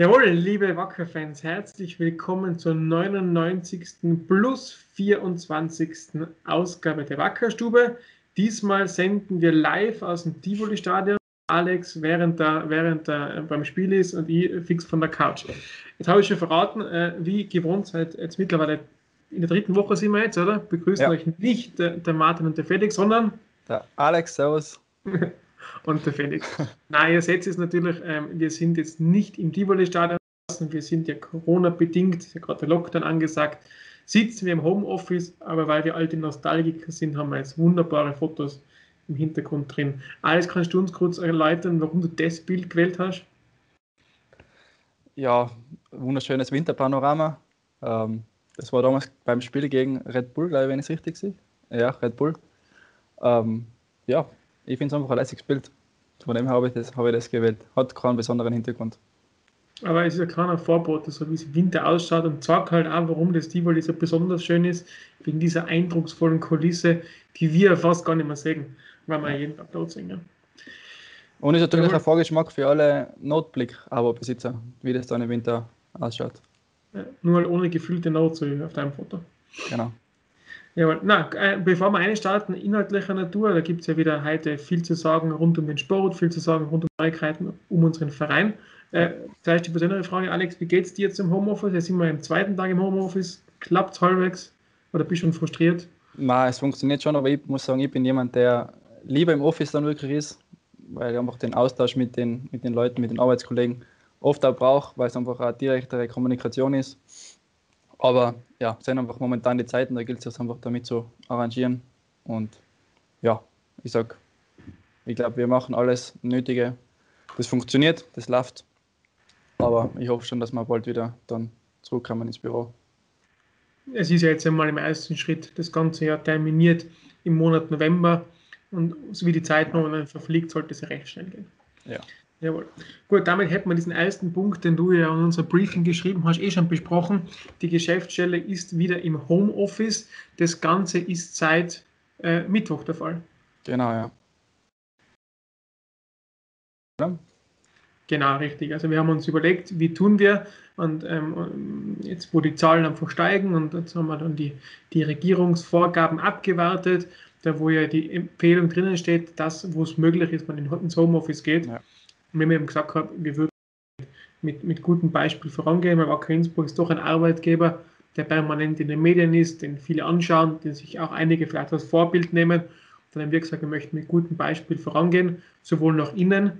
Jawohl, liebe Wacker-Fans, herzlich willkommen zur 99. plus 24. Ausgabe der Wackerstube. Diesmal senden wir live aus dem Tivoli-Stadion. Alex während der, während der beim Spiel ist und ich fix von der Couch. Jetzt habe ich schon verraten, äh, wie gewohnt, seit jetzt mittlerweile in der dritten Woche sind wir jetzt, oder? Begrüßen ja. euch nicht der, der Martin und der Felix, sondern der Alex, servus. und der Felix. Nein, ihr seht es natürlich, ähm, wir sind jetzt nicht im Tivoli-Stadion, wir sind ja Corona-bedingt, ist ja gerade der Lockdown angesagt, sitzen wir im Homeoffice, aber weil wir alte Nostalgiker sind, haben wir jetzt wunderbare Fotos im Hintergrund drin. Alles kannst du uns kurz erläutern, warum du das Bild gewählt hast? Ja, wunderschönes Winterpanorama. Ähm, das war damals beim Spiel gegen Red Bull, glaube ich, wenn ich es richtig sehe. Ja, Red Bull. Ähm, ja, ich finde es einfach ein lässiges Bild. Von dem her habe ich, das, habe ich das gewählt. Hat keinen besonderen Hintergrund. Aber es ist ja keiner Vorbote, so wie es im Winter ausschaut und zeigt halt auch, warum das Tivoli so besonders schön ist, wegen dieser eindrucksvollen Kulisse, die wir fast gar nicht mehr sehen, weil wir jeden Tag dort sind. Ja. Und ist natürlich ja, ein Vorgeschmack für alle Notblick-Abo-Besitzer, wie das dann im Winter ausschaut. Ja, nur halt ohne gefüllte Note auf deinem Foto. Genau. Ja, na, äh, bevor wir einstarten, inhaltlicher Natur, da gibt es ja wieder heute viel zu sagen rund um den Sport, viel zu sagen rund um Neuigkeiten um unseren Verein. Äh, zuerst die besondere Frage, Alex, wie geht es dir jetzt im Homeoffice? Jetzt sind wir im zweiten Tag im Homeoffice. Klappt es halbwegs oder bist du schon frustriert? Na, es funktioniert schon, aber ich muss sagen, ich bin jemand, der lieber im Office dann wirklich ist, weil ich einfach den Austausch mit den, mit den Leuten, mit den Arbeitskollegen oft auch brauche, weil es einfach eine direktere Kommunikation ist. Aber ja, es sind einfach momentan die Zeiten, da gilt es einfach damit zu arrangieren. Und ja, ich sag, ich glaube, wir machen alles Nötige. Das funktioniert, das läuft. Aber ich hoffe schon, dass wir bald wieder dann zurückkommen ins Büro. Es ist ja jetzt einmal im ersten Schritt das ganze Jahr terminiert im Monat November. Und so wie die Zeit noch verfliegt, sollte es ja recht schnell gehen. Ja. Jawohl. Gut, damit hätten wir diesen ersten Punkt, den du ja in unser Briefing geschrieben hast, eh schon besprochen. Die Geschäftsstelle ist wieder im Homeoffice. Das Ganze ist seit äh, Mittwoch der Fall. Genau, ja. ja. Genau, richtig. Also wir haben uns überlegt, wie tun wir und ähm, jetzt, wo die Zahlen einfach steigen und jetzt haben wir dann die, die Regierungsvorgaben abgewartet, da wo ja die Empfehlung drinnen steht, dass, wo es möglich ist, man ins Homeoffice geht. Ja und wenn wir eben gesagt haben, wir würden mit, mit gutem Beispiel vorangehen, weil Wacker Innsbruck ist doch ein Arbeitgeber, der permanent in den Medien ist, den viele anschauen, den sich auch einige vielleicht als Vorbild nehmen. Dann haben wir gesagt, wir möchten mit gutem Beispiel vorangehen, sowohl nach innen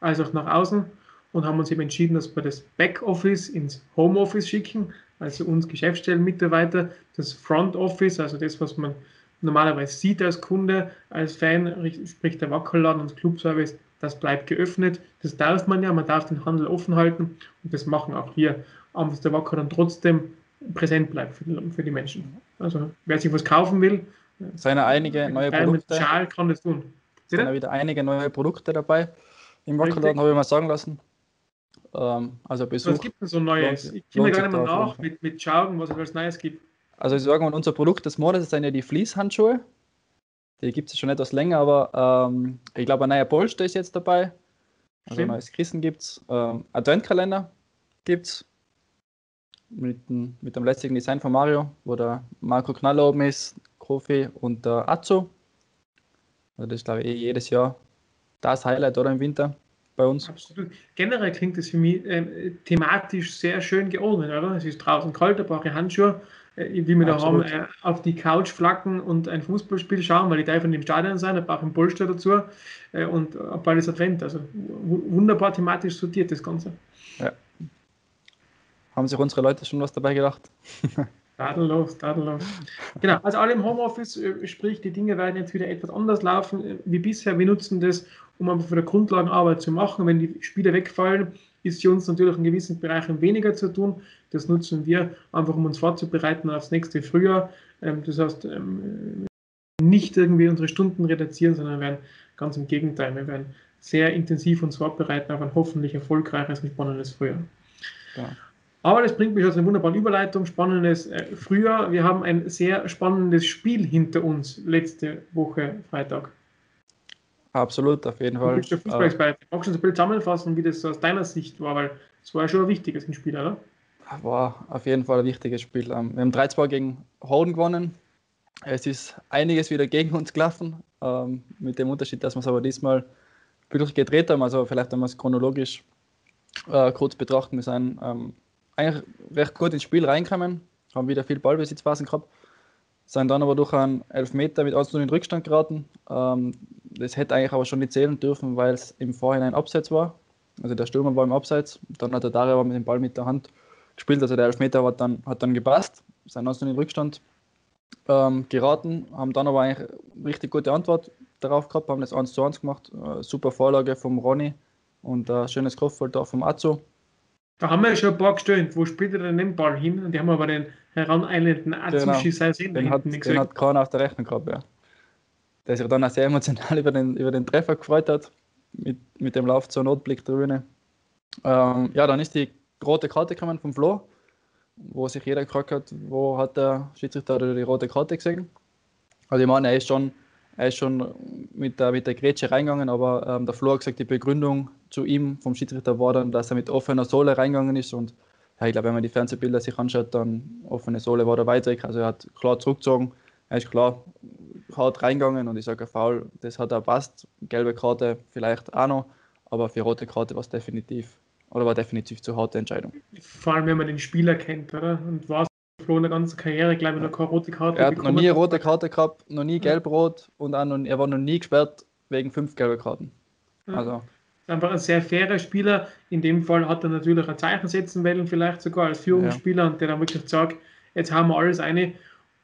als auch nach außen und haben uns eben entschieden, dass wir das Backoffice ins Homeoffice schicken, also uns Geschäftsstellenmitarbeiter, das Front Office, also das, was man normalerweise sieht als Kunde, als Fan, sprich der Wackerladen und Clubservice, das bleibt geöffnet. Das darf man ja, man darf den Handel offen halten und das machen auch hier. Aber dass der Wacker dann trotzdem präsent bleibt für die, für die Menschen. Also wer sich was kaufen will, seine einige neue Produkte. Schal kann das tun. Sind da wieder einige neue Produkte dabei. Im Wackerladen habe ich mal sagen lassen. Ähm, also Besuch. Was gibt denn so Neues? ich gehe mir gar nicht mal nach mit, mit Schauen, was es als Neues gibt. Also ich sage mal, unser Produkt des Monats sind ja die Fließhandschuhe. Die gibt es schon etwas länger, aber ähm, ich glaube, ein neuer Polster ist jetzt dabei. Also ein neues Kissen gibt es. Ähm, Adventkalender gibt es. Mit, mit dem letzten Design von Mario, wo der Marco Knaller oben ist, Kofi und der Azo. Also das ist, glaube ich, eh jedes Jahr das Highlight oder im Winter bei uns. Absolut. Generell klingt das für mich äh, thematisch sehr schön geordnet, oder? Es ist draußen kalt, da brauche ich Handschuhe. Äh, wie wir da haben, äh, auf die Couch flacken und ein Fußballspiel schauen, weil ich darf in dem Stadion sein, da brauche ich einen Polster dazu äh, und bald ist Advent. Also wunderbar thematisch sortiert das Ganze. Ja. Haben sich unsere Leute schon was dabei gedacht? Tadellos, tadellos. Genau, also alle im Homeoffice, sprich, die Dinge werden jetzt wieder etwas anders laufen wie bisher. Wir nutzen das, um einfach für die Grundlagenarbeit zu machen. Wenn die Spiele wegfallen, ist für uns natürlich in gewissen Bereichen weniger zu tun. Das nutzen wir einfach, um uns vorzubereiten aufs nächste Frühjahr. Ähm, das heißt, ähm, nicht irgendwie unsere Stunden reduzieren, sondern werden ganz im Gegenteil, wir werden sehr intensiv uns vorbereiten auf ein hoffentlich erfolgreiches und spannendes Frühjahr. Ja. Aber das bringt mich aus einer wunderbaren Überleitung, spannendes äh, Frühjahr. Wir haben ein sehr spannendes Spiel hinter uns letzte Woche Freitag. Absolut, auf jeden Fall. Du bist der Fußballexperte. Äh, Magst du uns ein bisschen zusammenfassen, wie das aus deiner Sicht war? Weil es war ja schon ein wichtiges Spiel, oder? War auf jeden Fall ein wichtiges Spiel. Ähm, wir haben 3-2 gegen Horn gewonnen. Es ist einiges wieder gegen uns gelaufen, ähm, mit dem Unterschied, dass wir es aber diesmal wirklich gedreht haben. Also vielleicht, wenn wir es chronologisch äh, kurz betrachten, wir sind ähm, eigentlich recht gut ins Spiel reinkommen, haben wieder viel Ballbesitzphasen gehabt, sind dann aber durch einen Elfmeter mit 1 in Rückstand geraten. Ähm, das hätte eigentlich aber schon nicht zählen dürfen, weil es im Vorhinein Abseits war. Also der Stürmer war im Abseits, dann hat der Dario mit dem Ball mit der Hand gespielt, also der Elfmeter hat dann, hat dann gepasst, sind 1 in den Rückstand ähm, geraten, haben dann aber eigentlich richtig gute Antwort darauf gehabt, haben das 1 zu 1 gemacht, äh, super Vorlage vom Ronny und ein schönes Kopfball da vom Azo. Da haben wir ja schon ein paar gestellt, wo spielt er denn den Ball hin? Und die haben aber den heraneilenden Azushi genau. sehen. Den, hat, den hat keiner auf der Rechnung gehabt, ja. Der sich dann auch sehr emotional über den, über den Treffer gefreut hat, mit, mit dem Lauf zur Notblicktribüne. Ähm, ja, dann ist die rote Karte gekommen vom Flo, wo sich jeder gefragt hat, wo hat der Schiedsrichter die rote Karte gesehen. Also ich meine, er ist schon er ist schon mit der, mit der Grätsche reingegangen, aber ähm, der Flo hat gesagt, die Begründung zu ihm vom Schiedsrichter war dann, dass er mit offener Sohle reingegangen ist und ja, ich glaube, wenn man die Fernsehbilder sich anschaut, dann offene Sohle war da weit. Also er hat klar zurückgezogen, er ist klar hart reingegangen und ich sage, faul, das hat er passt. Gelbe Karte vielleicht auch noch, aber für rote Karte war es definitiv oder war definitiv zu harte Entscheidung. Vor allem, wenn man den Spieler kennt, oder? Und was Flo in der ganzen Karriere, glaube ich, noch keine rote Karte Er hat noch nie eine rote Karte gehabt, noch nie gelb-rot und auch noch, er war noch nie gesperrt wegen fünf gelbe Karten. Also. Einfach ein sehr fairer Spieler. In dem Fall hat er natürlich ein Zeichen setzen wollen, vielleicht sogar als Führungsspieler ja. und der dann wirklich sagt, jetzt haben wir alles eine.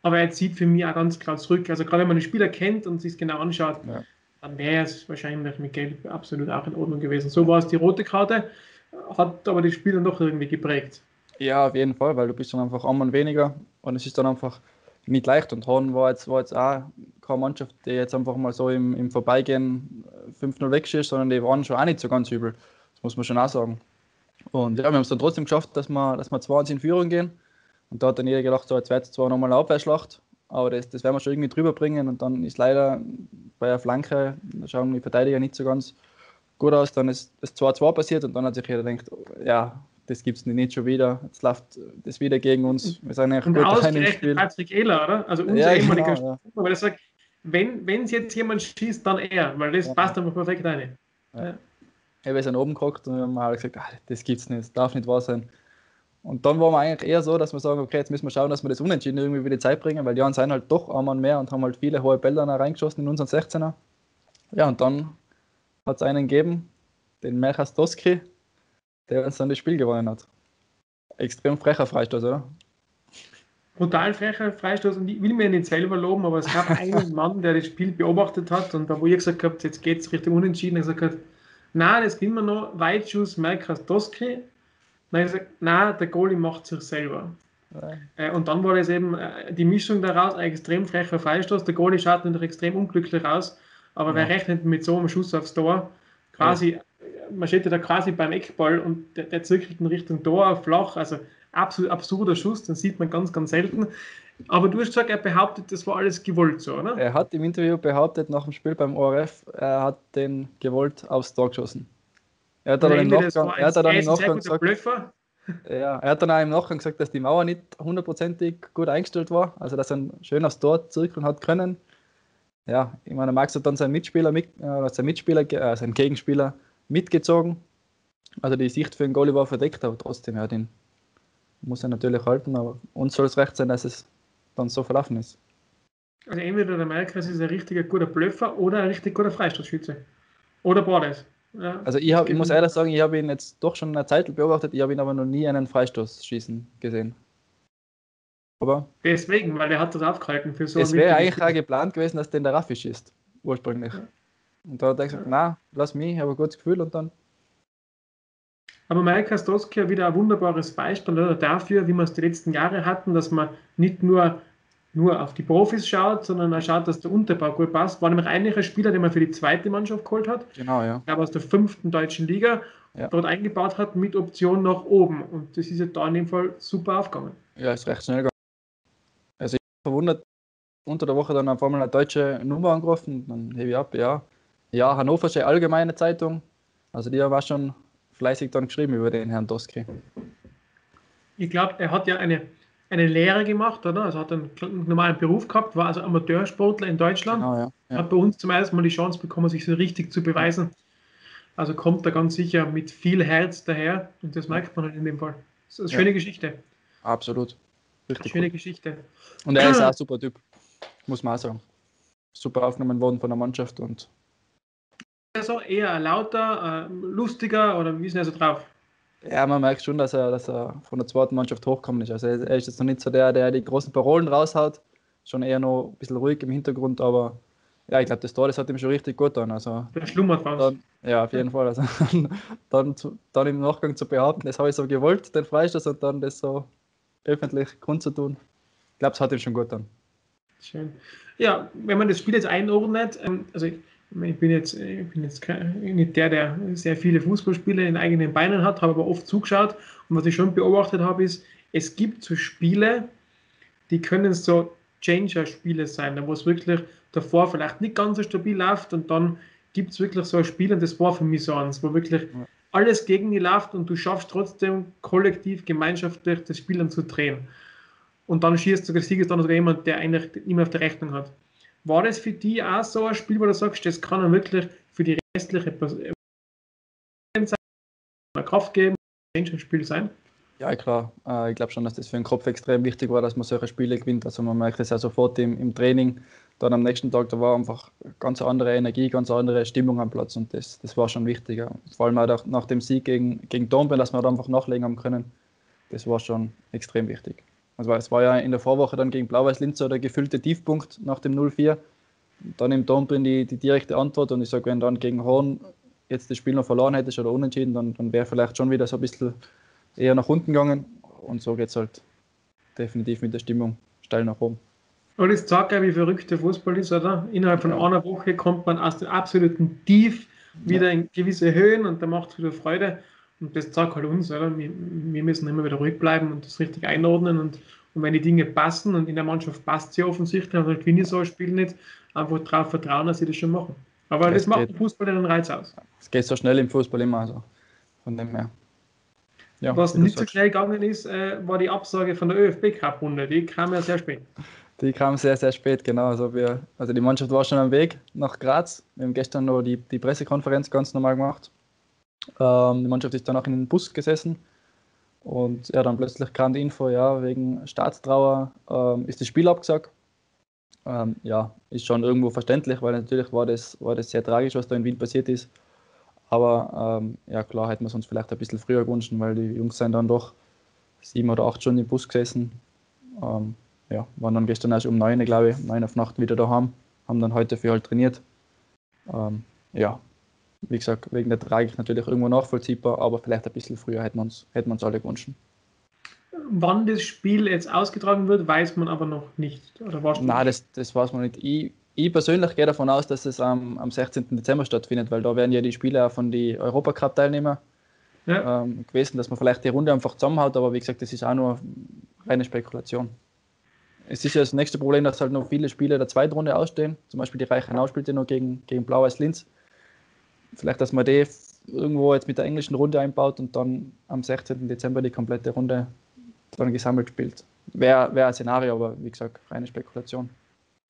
Aber er zieht für mich auch ganz klar zurück. Also gerade wenn man den Spieler kennt und sich es genau anschaut, ja. dann wäre es wahrscheinlich mit Gelb absolut auch in Ordnung gewesen. So war es die rote Karte, hat aber die Spieler noch irgendwie geprägt. Ja, auf jeden Fall, weil du bist dann einfach ein Mann weniger und es ist dann einfach nicht leicht. Und Horn war jetzt, war jetzt auch keine Mannschaft, die jetzt einfach mal so im, im Vorbeigehen 5-0 wegschießt, sondern die waren schon auch nicht so ganz übel. Das muss man schon auch sagen. Und ja, wir haben es dann trotzdem geschafft, dass wir, dass wir 2 in Führung gehen. Und da hat dann jeder gedacht, so jetzt wird es zwar nochmal eine Abwehrschlacht, aber das, das werden wir schon irgendwie drüber bringen. Und dann ist leider bei der Flanke, da schauen die Verteidiger nicht so ganz gut aus. Dann ist das 2-2 passiert und dann hat sich jeder gedacht, ja, das gibt es nicht schon wieder. Jetzt läuft das wieder gegen uns. Wir sind rein im Spiel. Patrick Ehler, oder? Also unser ja, ehemaliger genau, ja. weil er sagt, wenn es jetzt jemand schießt, dann er, weil das ja. passt einfach perfekt rein. Ja. Ja. Wir sind oben geguckt und haben halt gesagt, ach, das gibt's nicht, das darf nicht wahr sein. Und dann waren wir eigentlich eher so, dass wir sagen, okay, jetzt müssen wir schauen, dass wir das Unentschieden irgendwie wieder Zeit bringen, weil die anderen sind halt doch einmal mehr und haben halt viele hohe Bälle reingeschossen in unseren 16er. Ja, und dann hat es einen gegeben, den Melchas Doski, der uns dann das Spiel gewonnen hat. Extrem frecher Freistoß, oder? Brutal frecher Freistoß und ich will mir nicht selber loben, aber es gab einen Mann, der das Spiel beobachtet hat und da wo ihr gesagt habt, jetzt geht es Richtung Unentschieden, er gesagt hat, nein, das gewinnen wir noch, Weitschuss Melkas Doski. Nein, er sagt, nein, der Goalie macht sich selber. Äh, und dann war das eben äh, die Mischung daraus, ein extrem frecher Freistoß. Der Goalie schaut natürlich extrem unglücklich aus, aber ja. wer rechnet mit so einem Schuss aufs Tor? Quasi ja man steht ja da quasi beim Eckball und der, der zirkelt in Richtung Tor, flach, also absolut absurder Schuss, den sieht man ganz, ganz selten. Aber du hast gesagt, er behauptet, das war alles gewollt so, oder? Er hat im Interview behauptet, nach dem Spiel beim ORF, er hat den gewollt aufs Tor geschossen. Er hat dann im Nachgang, er hat dann im Nachgang gesagt, ja, er hat dann auch im Nachgang gesagt, dass die Mauer nicht hundertprozentig gut eingestellt war, also dass er schön aufs Tor zirkeln hat können. Ja, ich meine, Max hat dann seinen Mitspieler, mit, äh, sein Mitspieler, äh, sein Gegenspieler mitgezogen. Also die Sicht für den Goalie war verdeckt, aber trotzdem, ja, den muss er natürlich halten, aber uns soll es recht sein, dass es dann so verlaufen ist. Also entweder der Melkers ist ein richtiger guter Blöffer oder ein richtig guter Freistoßschütze. Oder beides. Ja, also ich, hab, ich muss ehrlich sagen, ich habe ihn jetzt doch schon eine Zeit beobachtet, ich habe ihn aber noch nie einen Freistoß schießen gesehen. Aber Deswegen, weil er hat das aufgehalten für so Es wäre eigentlich auch geplant gewesen, dass den der Raffi schießt, ursprünglich. Ja. Und da hat er gesagt, na, lass mich, ich habe ein gutes Gefühl und dann. Aber Mike Kastowski wieder ein wunderbares Beispiel dafür, wie wir es die letzten Jahre hatten, dass man nicht nur, nur auf die Profis schaut, sondern auch schaut, dass der Unterbau gut passt. War nämlich eigentlich ein Spieler, den man für die zweite Mannschaft geholt hat. Genau, ja. Glaube aus der fünften deutschen Liga ja. dort eingebaut hat mit Option nach oben. Und das ist ja da in dem Fall super aufgegangen. Ja, ist recht schnell gegangen. Also ich bin verwundert, unter der Woche dann auf einmal eine deutsche Nummer angerufen, dann hebe ich ab, ja. Ja, Hannoversche Allgemeine Zeitung. Also die war schon fleißig dann geschrieben über den Herrn Doski. Ich glaube, er hat ja eine, eine Lehre gemacht, oder? Also hat einen normalen Beruf gehabt, war also Amateursportler in Deutschland. Genau, ja. Ja. Hat bei uns zum ersten Mal die Chance bekommen, sich so richtig zu beweisen. Also kommt er ganz sicher mit viel Herz daher und das merkt man halt in dem Fall. Das ist eine schöne Geschichte. Absolut. Richtig schöne cool. Geschichte. Und er ist auch ein super Typ, muss man auch sagen. Super aufgenommen worden von der Mannschaft und. Also eher lauter, äh, lustiger oder wie ist er so drauf? Ja, man merkt schon, dass er, dass er von der zweiten Mannschaft hochkommen ist. Also er ist jetzt noch nicht so der, der die großen Parolen raushaut. Schon eher noch ein bisschen ruhig im Hintergrund, aber ja, ich glaube, das Tor, das hat ihm schon richtig gut an. Also, der schlummert dann, Ja, auf jeden Fall. Also, dann, dann im Nachgang zu behaupten, das habe ich so gewollt, den Freistoß und dann das so öffentlich kundzutun. Ich glaube, es hat ihm schon gut an. Schön. Ja, wenn man das Spiel jetzt einordnet, ähm, also ich, bin jetzt, ich bin jetzt nicht der, der sehr viele Fußballspiele in eigenen Beinen hat, habe aber oft zugeschaut und was ich schon beobachtet habe, ist, es gibt so Spiele, die können so Changer-Spiele sein, wo es wirklich davor vielleicht nicht ganz so stabil läuft und dann gibt es wirklich so ein Spiel und das war für mich so eins, wo wirklich alles gegen die läuft und du schaffst trotzdem kollektiv, gemeinschaftlich das Spiel dann zu drehen. Und dann schießt sogar Sieg dann sogar jemand, der eigentlich immer auf der Rechnung hat. War das für dich auch so ein Spiel, wo du sagst, das kann dann wirklich für die restliche Person Kraft geben, ein Spiel sein? Ja, klar. Äh, ich glaube schon, dass das für den Kopf extrem wichtig war, dass man solche Spiele gewinnt. Also man merkt es ja sofort im, im Training. Dann am nächsten Tag, da war einfach ganz andere Energie, ganz andere Stimmung am Platz und das, das war schon wichtig. Vor allem auch nach dem Sieg gegen, gegen Dornbirn, dass wir da einfach nachlegen haben können. Das war schon extrem wichtig. Also es war ja in der Vorwoche dann gegen Blau-Weiß-Linz der gefühlte Tiefpunkt nach dem 0-4. Dann im Dornbirn die, die direkte Antwort und ich sage, wenn dann gegen Horn jetzt das Spiel noch verloren hättest oder unentschieden, dann, dann wäre vielleicht schon wieder so ein bisschen eher nach unten gegangen. Und so geht es halt definitiv mit der Stimmung steil nach oben. Und es zeigt ja, wie verrückt der Fußball ist, oder? Innerhalb von einer Woche kommt man aus dem absoluten Tief wieder in gewisse Höhen und da macht es wieder Freude. Und das zeigt halt uns, oder? Wir, wir, müssen immer wieder ruhig bleiben und das richtig einordnen. Und, und wenn die Dinge passen und in der Mannschaft passt sie offensichtlich, dann gewinne ich so ein Spiel nicht, einfach darauf vertrauen, dass sie das schon machen. Aber das, das macht den Fußball den Reiz aus. Es geht so schnell im Fußball immer, also von dem her. Ja, Was nicht so schnell gegangen ist, äh, war die Absage von der ÖFB-Cup-Runde. Die kam ja sehr spät. Die kam sehr, sehr spät, genau. Also, wir, also die Mannschaft war schon am Weg nach Graz. Wir haben gestern noch die, die Pressekonferenz ganz normal gemacht. Ähm, die Mannschaft ist dann auch in den Bus gesessen. Und ja, dann plötzlich kam die Info, ja, wegen Staatstrauer ähm, ist das Spiel abgesagt. Ähm, ja, ist schon irgendwo verständlich, weil natürlich war das, war das sehr tragisch, was da in Wien passiert ist. Aber ähm, ja, klar hätten wir es uns vielleicht ein bisschen früher gewünscht, weil die Jungs sind dann doch sieben oder acht Stunden im Bus gesessen. Ähm, ja, waren dann gestern erst um neun, glaube ich, neun auf Nacht wieder daheim, haben dann heute für halt trainiert. Ähm, ja, wie gesagt, wegen der Tragik natürlich irgendwo nachvollziehbar, aber vielleicht ein bisschen früher hätten wir uns, hätten wir uns alle gewünscht. Wann das Spiel jetzt ausgetragen wird, weiß man aber noch nicht. Oder Nein, das, das weiß man nicht. Ich, ich persönlich gehe davon aus, dass es am, am 16. Dezember stattfindet, weil da werden ja die Spiele auch von den Europacup-Teilnehmern ja. ähm, gewesen, dass man vielleicht die Runde einfach zusammenhaut, aber wie gesagt, das ist auch nur reine Spekulation. Es ist ja das nächste Problem, dass halt noch viele Spiele der zweiten Runde ausstehen. Zum Beispiel die Reichenau spielt ja noch gegen, gegen Blau-Weiß-Linz. Vielleicht, dass man die irgendwo jetzt mit der englischen Runde einbaut und dann am 16. Dezember die komplette Runde dann gesammelt spielt. Wäre wär ein Szenario, aber wie gesagt, reine Spekulation.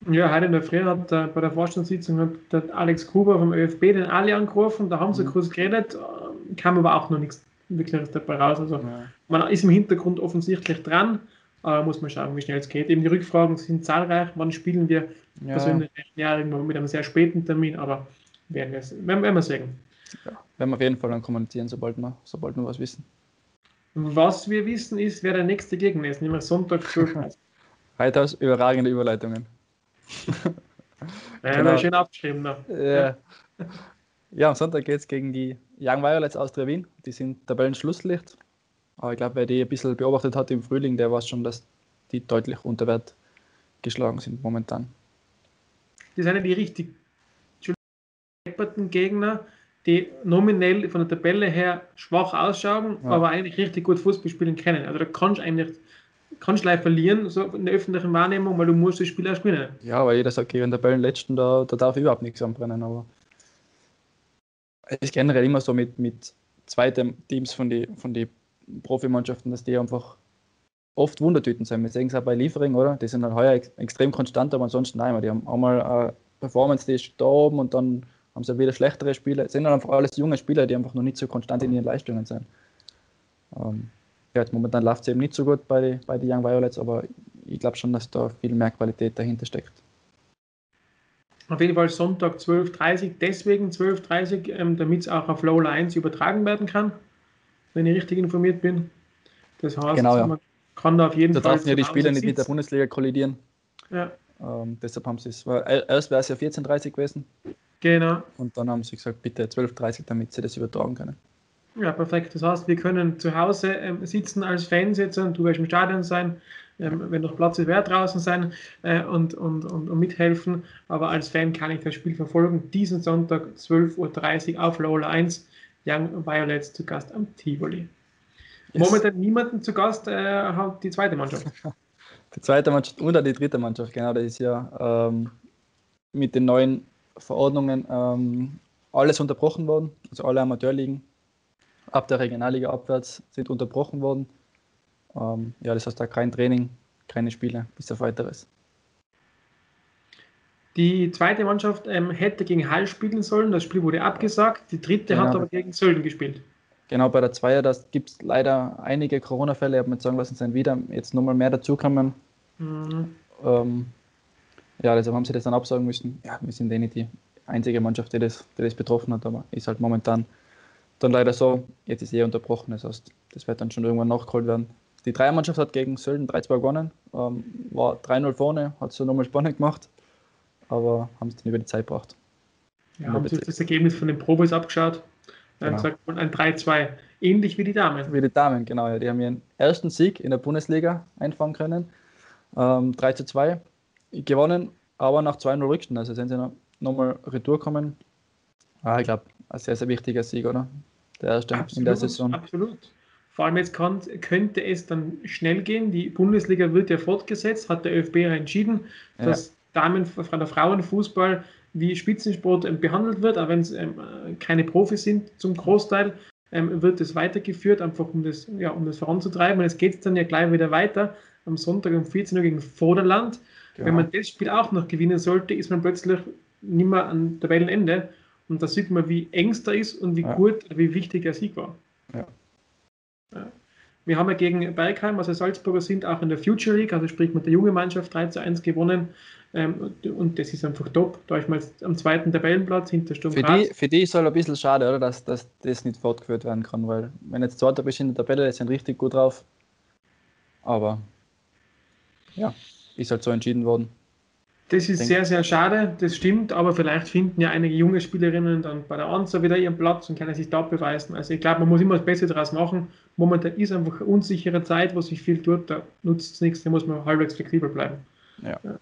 Ja, heute in der Früh hat äh, bei der Vorstandssitzung hat der Alex Gruber vom ÖFB den Ali angerufen, da haben sie mhm. kurz geredet, äh, kam aber auch noch nichts Wirkliches dabei raus. Also ja. man ist im Hintergrund offensichtlich dran, aber muss man schauen, wie schnell es geht. Eben die Rückfragen sind zahlreich, wann spielen wir ja. persönlich ja, irgendwo mit einem sehr späten Termin, aber werden wir, werden, werden wir sehen. Ja, werden wir auf jeden Fall dann kommunizieren, sobald wir, sobald wir was wissen. Was wir wissen ist, wer der nächste Gegner ist, nämlich Sonntag 12 Heute aus überragende Überleitungen. Ja, genau. schön abgeschrieben. Ne? Ja. ja, am Sonntag geht es gegen die Young Violets Austria Wien. Die sind Tabellenschlusslicht. Aber ich glaube, wer die ein bisschen beobachtet hat im Frühling, der weiß schon, dass die deutlich unter Wert geschlagen sind momentan. Die sind ja die richtig Gegner, die nominell von der Tabelle her schwach ausschauen, ja. aber eigentlich richtig gut Fußball spielen können. Also da kannst du eigentlich kannst leicht verlieren, so in der öffentlichen Wahrnehmung, weil du musst das Spiel auch gewinnen. Ja, weil jeder sagt, okay, wenn der Tabellenletzten, da, da darf überhaupt nichts anbrennen, aber es ist generell immer so mit, mit zweiten Teams von den von die Profimannschaften, dass die einfach oft Wundertüten sind. Wir sehen es auch bei Liefering, oder? Die sind halt heuer ex extrem konstant, aber ansonsten nein, die haben einmal eine Performance, die ist da oben und dann haben sie wieder schlechtere Spieler. Es sind halt einfach alles junge Spieler, die einfach noch nicht so konstant in ihren Leistungen sind. Ähm, ja, momentan läuft es eben nicht so gut bei, bei den Young Violets, aber ich glaube schon, dass da viel mehr Qualität dahinter steckt. Auf jeden Fall Sonntag 12.30 Uhr, deswegen 12.30 Uhr, ähm, damit es auch auf Low Lines übertragen werden kann, wenn ich richtig informiert bin. Das heißt, genau, ja. man kann da auf jeden da Fall. Da dürfen ja die Spieler nicht mit der Bundesliga kollidieren. Ja. Ähm, deshalb haben sie es, erst wäre es ja 14.30 Uhr gewesen. Genau. Und dann haben sie gesagt, bitte 12.30 Uhr, damit sie das übertragen können. Ja, perfekt. Das heißt, wir können zu Hause ähm, sitzen als Fans jetzt und du wirst im Stadion sein, ähm, wenn noch Platz ist, wer draußen sein äh, und, und, und, und, mithelfen. Aber als Fan kann ich das Spiel verfolgen. Diesen Sonntag 12.30 Uhr auf Lola 1, Young Violets zu Gast am Tivoli. Yes. Momentan niemanden zu Gast, äh, hat die zweite Mannschaft. Die zweite Mannschaft und die dritte Mannschaft, genau, das ist ja ähm, mit den neuen Verordnungen ähm, alles unterbrochen worden, also alle Amateurligen ab der Regionalliga abwärts sind unterbrochen worden. Ähm, ja, das heißt da kein Training, keine Spiele bis auf weiteres. Die zweite Mannschaft ähm, hätte gegen Hall spielen sollen, das Spiel wurde abgesagt. Die dritte genau. hat aber gegen Sölden gespielt. Genau, bei der Zweier, da gibt es leider einige Corona-Fälle, ich habe mir sagen lassen, sind wieder jetzt nochmal mehr dazukommen. Mhm. Ähm, ja, deshalb haben sie das dann absagen müssen. Ja, wir sind eh nicht die einzige Mannschaft, die das, die das betroffen hat, aber ist halt momentan dann leider so, jetzt ist eh unterbrochen, das heißt, das wird dann schon irgendwann nachgeholt werden. Die Dreiermannschaft hat gegen Sölden 3-2 gewonnen, ähm, war 3-0 vorne, hat es so nochmal spannend gemacht, aber haben es dann über die Zeit gebracht. Ja, haben sich das Ergebnis von den Probes abgeschaut, dann genau. gesagt, ein 3-2, ähnlich wie die Damen. Wie die Damen, genau, ja. Die haben ihren ersten Sieg in der Bundesliga einfangen können, ähm, 3-2 gewonnen, aber nach 2-0 Rückstand, also sind sie noch, nochmal retour kommen. Ah, ich glaube, ein sehr, sehr wichtiger Sieg, oder? Der erste absolut, in der Saison. Absolut. Vor allem jetzt kann, könnte es dann schnell gehen. Die Bundesliga wird ja fortgesetzt, hat der ÖFB ja entschieden, dass ja. Damen, der Frauenfußball wie Spitzensport ähm, behandelt wird, auch wenn es ähm, keine Profis sind zum Großteil, ähm, wird es weitergeführt, einfach um das, ja, um das voranzutreiben. Und es geht dann ja gleich wieder weiter am Sonntag um 14 Uhr gegen Vorderland. Ja. Wenn man das Spiel auch noch gewinnen sollte, ist man plötzlich nicht mehr am Tabellenende und da sieht man, wie eng es da ist und wie ja. gut, wie wichtig der Sieg war. Ja. Wir haben ja gegen Bergheim, also Salzburger sind, auch in der Future League, also sprich mit der jungen Mannschaft 3 zu 1 gewonnen. Ähm, und das ist einfach top. Da ist mal am zweiten Tabellenplatz hinter Sturm für die, für die ist es halt ein bisschen schade, oder, dass, dass das nicht fortgeführt werden kann, weil wenn jetzt zweiter bist in der Tabelle, die sind richtig gut drauf. Aber ja, ist halt so entschieden worden. Das ist sehr, sehr schade, das stimmt, aber vielleicht finden ja einige junge Spielerinnen dann bei der Anzahl wieder ihren Platz und können sich da beweisen. Also ich glaube, man muss immer das Beste daraus machen. Momentan ist einfach eine unsichere Zeit, wo sich viel tut, da nutzt es nichts, da muss man halbwegs flexibel bleiben. Ja. ja.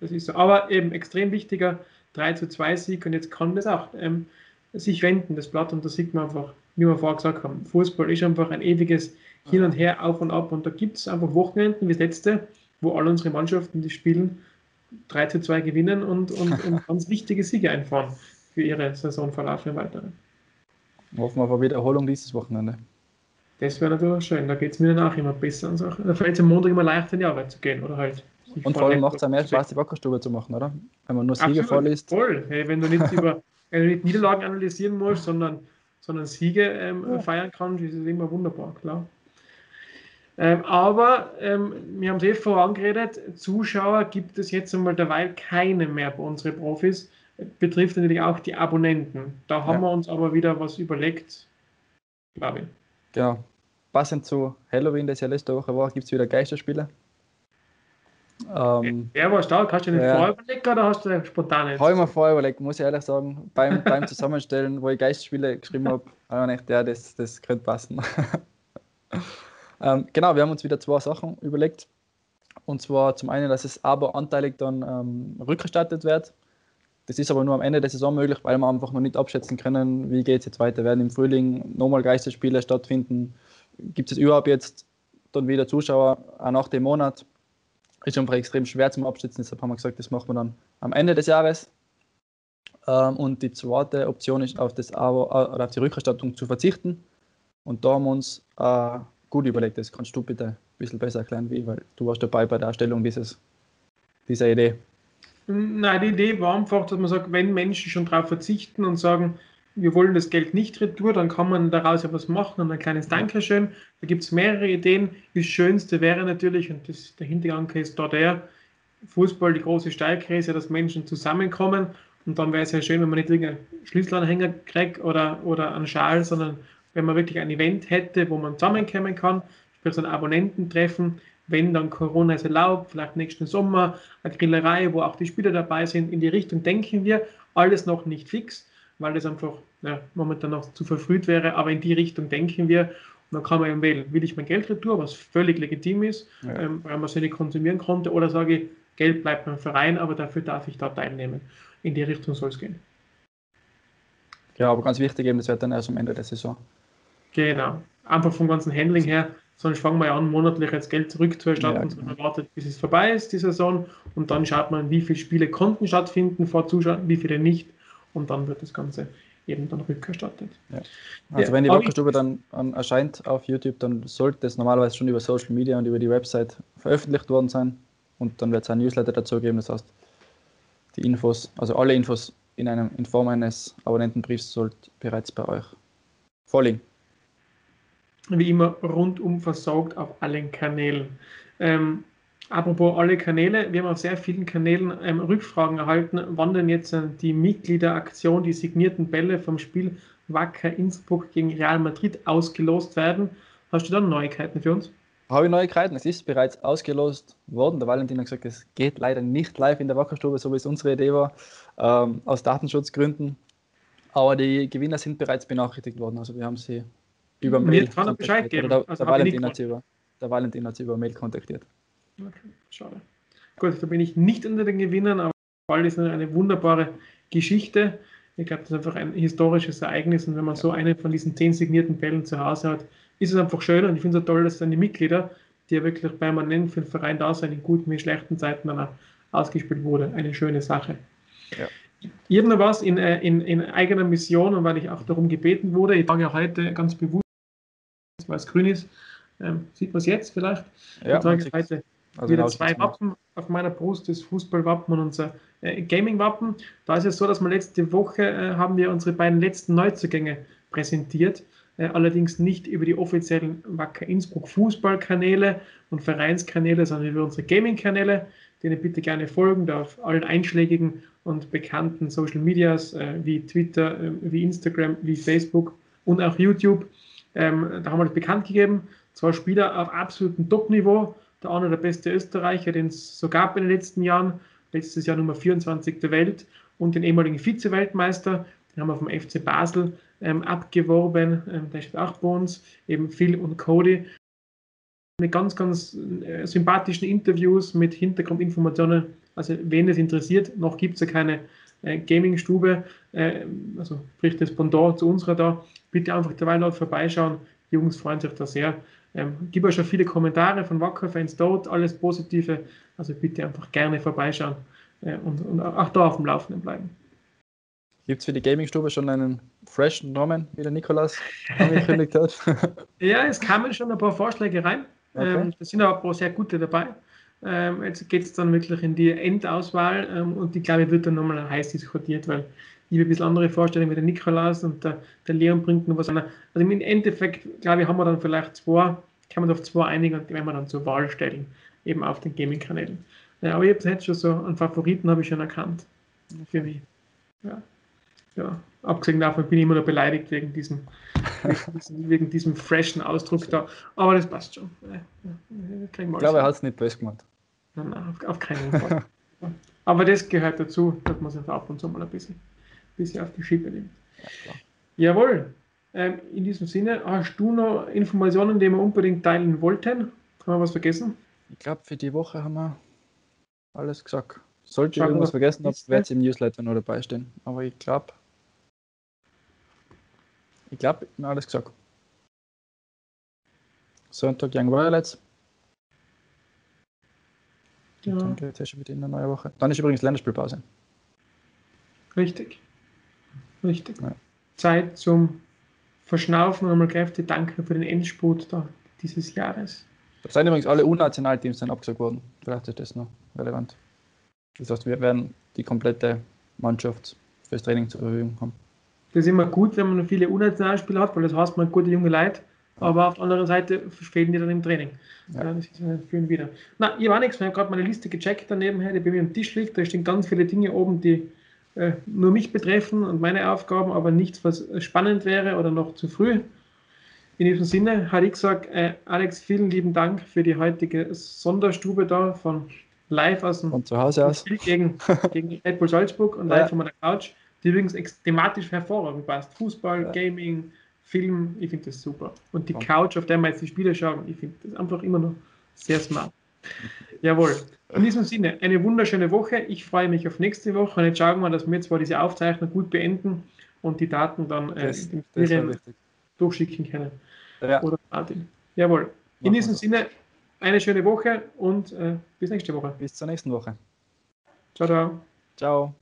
Das ist so. Aber eben extrem wichtiger 3 zu 2 Sieg und jetzt kann das auch ähm, sich wenden, das Blatt, und da sieht man einfach, wie wir vorher gesagt haben, Fußball ist einfach ein ewiges Hin und Her, auf und ab und da gibt es einfach Wochenenden wie das letzte, wo alle unsere Mannschaften, die spielen, 3 zu 2 gewinnen und, und, und ganz wichtige Siege einfahren für ihre Saisonverlauf im Weiteren. Hoffen wir auf Wiederholung dieses Wochenende. Das wäre natürlich schön, da geht es mir danach immer besser an Sachen. Da fällt es am Montag immer leichter in die Arbeit zu gehen, oder halt. Und vor allem macht es am mehr Spaß, die Wackerstube zu machen, oder? Wenn man nur Siege vorliest. Voll, hey, wenn du nicht über wenn du nicht Niederlagen analysieren musst, sondern, sondern Siege ähm, ja. feiern kannst, ist es immer wunderbar, klar. Ähm, aber ähm, wir haben es eh vorangeredet, Zuschauer gibt es jetzt einmal derweil keine mehr bei unseren Profis. Betrifft natürlich auch die Abonnenten. Da haben ja. wir uns aber wieder was überlegt, glaube ich. Genau. Passend zu Halloween, das ja letzte Woche war, gibt es wieder Geisterspiele. Ähm, Der war stark. Hast du den ja. vorher überlegt oder hast du spontan jetzt? Habe ich mir vorher überlegt, muss ich ehrlich sagen. Beim, beim Zusammenstellen, wo ich Geisterspiele geschrieben habe, habe ich gedacht, ja, das, das könnte passen. Ähm, genau, wir haben uns wieder zwei Sachen überlegt. Und zwar zum einen, dass es aber anteilig dann ähm, rückerstattet wird. Das ist aber nur am Ende der Saison möglich, weil wir einfach noch nicht abschätzen können, wie geht es jetzt weiter. Werden im Frühling nochmal Geisterspiele stattfinden? Gibt es überhaupt jetzt dann wieder Zuschauer, auch nach dem Monat? Ist einfach extrem schwer zum Abschätzen, deshalb haben wir gesagt, das machen wir dann am Ende des Jahres. Ähm, und die zweite Option ist, auf, das Abo, auf die Rückerstattung zu verzichten. Und da haben wir uns äh, gut überlegt, das kannst du bitte ein bisschen besser erklären, wie, weil du warst dabei bei der Erstellung dieses, dieser Idee. Nein, die Idee war einfach, dass man sagt, wenn Menschen schon darauf verzichten und sagen, wir wollen das Geld nicht retour, dann kann man daraus ja was machen und ein kleines Dankeschön. Da gibt es mehrere Ideen. Das Schönste wäre natürlich, und das, der Hintergedanke ist da der, Fußball, die große Stärke ist ja, dass Menschen zusammenkommen und dann wäre es ja schön, wenn man nicht irgendeinen Schlüsselanhänger kriegt oder, oder einen Schal, sondern wenn man wirklich ein Event hätte, wo man zusammenkommen kann, sprich so ein Abonnententreffen, wenn dann Corona es erlaubt, vielleicht nächsten Sommer, eine Grillerei, wo auch die Spieler dabei sind, in die Richtung denken wir, alles noch nicht fix, weil das einfach ja, momentan noch zu verfrüht wäre, aber in die Richtung denken wir und dann kann man eben wählen, will ich mein Geld retour, was völlig legitim ist, ja. ähm, weil man es nicht konsumieren konnte, oder sage ich, Geld bleibt beim Verein, aber dafür darf ich da teilnehmen. In die Richtung soll es gehen. Ja, aber ganz wichtig eben, das wird dann erst am Ende der Saison. Genau. Einfach vom ganzen Handling her, sonst fangen wir ja an, monatlich jetzt Geld zurückzuerstatten, ja, genau. man wartet, bis es vorbei ist, die Saison, und dann schaut man, wie viele Spiele konnten stattfinden vor Zuschauern, wie viele nicht, und dann wird das Ganze eben dann rückerstattet. Ja. Also ja, wenn die Wackerstube dann um, erscheint auf YouTube, dann sollte es normalerweise schon über Social Media und über die Website veröffentlicht worden sein und dann wird es ein Newsletter dazu geben, das heißt, die Infos, also alle Infos in, einem, in Form eines Abonnentenbriefs sollte bereits bei euch vorliegen wie immer rundum versorgt auf allen Kanälen. Ähm, apropos alle Kanäle, wir haben auf sehr vielen Kanälen ähm, Rückfragen erhalten, wann denn jetzt äh, die Mitgliederaktion, die signierten Bälle vom Spiel Wacker Innsbruck gegen Real Madrid ausgelost werden. Hast du da Neuigkeiten für uns? Habe ich Neuigkeiten. Es ist bereits ausgelost worden. Der Valentin hat gesagt, es geht leider nicht live in der Wackerstube, so wie es unsere Idee war, ähm, aus Datenschutzgründen. Aber die Gewinner sind bereits benachrichtigt worden. Also wir haben sie über Mail. Mir kann er Bescheid geben. Der, also der, Valentin hat über, der Valentin hat sie über Mail kontaktiert. Okay, schade. Gut, da bin ich nicht unter den Gewinnern, aber Ball ist eine wunderbare Geschichte. Ich glaube, das ist einfach ein historisches Ereignis und wenn man so eine von diesen zehn signierten Bällen zu Hause hat, ist es einfach schön und ich finde es so toll, dass dann die Mitglieder, die ja wirklich permanent für den Verein da sind, in guten wie schlechten Zeiten dann auch ausgespielt wurde. Eine schöne Sache. Ja. Ich habe noch was in, äh, in, in eigener Mission und weil ich auch darum gebeten wurde, ich ja heute ganz bewusst weil es grün ist. Ähm, sieht man es jetzt vielleicht? Ja, ich trage heute also wieder zwei Wappen auf meiner Brust, das Fußballwappen und unser äh, Gaming-Wappen. Da ist es so, dass wir letzte Woche äh, haben wir unsere beiden letzten Neuzugänge präsentiert. Äh, allerdings nicht über die offiziellen Wacker Innsbruck Fußballkanäle und Vereinskanäle, sondern über unsere Gaming-Kanäle, denen bitte gerne folgen, da auf allen einschlägigen und bekannten Social Medias äh, wie Twitter, äh, wie Instagram, wie Facebook und auch YouTube. Ähm, da haben wir das bekannt gegeben. Zwei Spieler auf absolutem Top-Niveau. Der eine der beste Österreicher, den es so gab in den letzten Jahren. Letztes Jahr Nummer 24 der Welt und den ehemaligen Vize-Weltmeister. Den haben wir vom FC Basel ähm, abgeworben. Ähm, der steht auch bei uns. Eben Phil und Cody. Mit ganz, ganz äh, sympathischen Interviews mit Hintergrundinformationen. Also, wen es interessiert, noch gibt es ja keine äh, Gaming-Stube, äh, also sprich das Pendant zu unserer da, bitte einfach derweil dort vorbeischauen. Die Jungs freuen sich da sehr. Ähm, gibt auch schon viele Kommentare von Wacker-Fans dort, alles Positive. Also bitte einfach gerne vorbeischauen äh, und, und auch da auf dem Laufenden bleiben. Gibt es für die Gaming-Stube schon einen freshen Namen, wie der Nikolas angekündigt hat? ja, es kamen schon ein paar Vorschläge rein. Okay. Ähm, da sind aber ein paar sehr gute dabei. Ähm, jetzt geht es dann wirklich in die Endauswahl ähm, und die, glaube ich, wird dann nochmal heiß diskutiert, weil ich habe ein bisschen andere Vorstellungen wie der Nikolaus und der, der Leon bringt noch was an. Also im Endeffekt, glaube ich, haben wir dann vielleicht zwei, kann man auf zwei einigen und die werden wir dann zur Wahl stellen, eben auf den Gaming-Kanälen. Ja, aber ich habe jetzt schon so einen Favoriten habe ich schon erkannt für mich. Ja. ja. Abgesehen davon bin ich immer noch beleidigt wegen diesem, wegen diesem freshen Ausdruck da. Aber das passt schon. Ich glaube, er hat es nicht böse gemacht. Nein, nein, auf, auf keinen Fall. Aber das gehört dazu, dass man sich ab und zu mal ein bisschen bisschen auf die Schippe nimmt. Ja, Jawohl. Ähm, in diesem Sinne, hast du noch Informationen, die wir unbedingt teilen wollten? Haben wir was vergessen? Ich glaube, für die Woche haben wir alles gesagt. Sollte ich irgendwas vergessen habe, wird es im Newsletter noch dabei stehen. Aber ich glaube, ich glaube, ich habe alles gesagt. Sonntag Young Violets. Ja. Dann geht es schon wieder in eine neue Woche. Dann ist übrigens Länderspielpause. Richtig. Richtig. Ja. Zeit zum Verschnaufen und einmal kräftig danken für den Endspurt da dieses Jahres. Da sind übrigens alle Unnationalteams dann abgesagt worden. Vielleicht ist das noch relevant. Das heißt, wir werden die komplette Mannschaft fürs Training zur Verfügung haben. Das ist immer gut, wenn man viele Unnationalspieler hat, weil das heißt, man gute junge Leute. Aber auf der anderen Seite fehlen die dann im Training. Ja. ist für wieder. Na, ich war nichts, ich habe gerade meine Liste gecheckt daneben, die bei mir am Tisch liegt. Da stehen ganz viele Dinge oben, die äh, nur mich betreffen und meine Aufgaben, aber nichts, was spannend wäre oder noch zu früh. In diesem Sinne hatte ich gesagt, äh, Alex, vielen lieben Dank für die heutige Sonderstube da von live aus dem von zu Hause aus. Spiel gegen, gegen Red Bull Salzburg und live ja. von meiner Couch, die übrigens thematisch hervorragend passt. Fußball, ja. Gaming, Film, ich finde das super. Und die Couch, auf der wir jetzt die Spiele schauen, ich finde das einfach immer noch sehr smart. Jawohl. In diesem Sinne, eine wunderschöne Woche. Ich freue mich auf nächste Woche und jetzt schauen wir, dass wir zwar diese Aufzeichnung gut beenden und die Daten dann äh, das, das durchschicken können. Ja. Oder Martin. Jawohl. In diesem Sinne, eine schöne Woche und äh, bis nächste Woche. Bis zur nächsten Woche. Ciao, ciao. Ciao.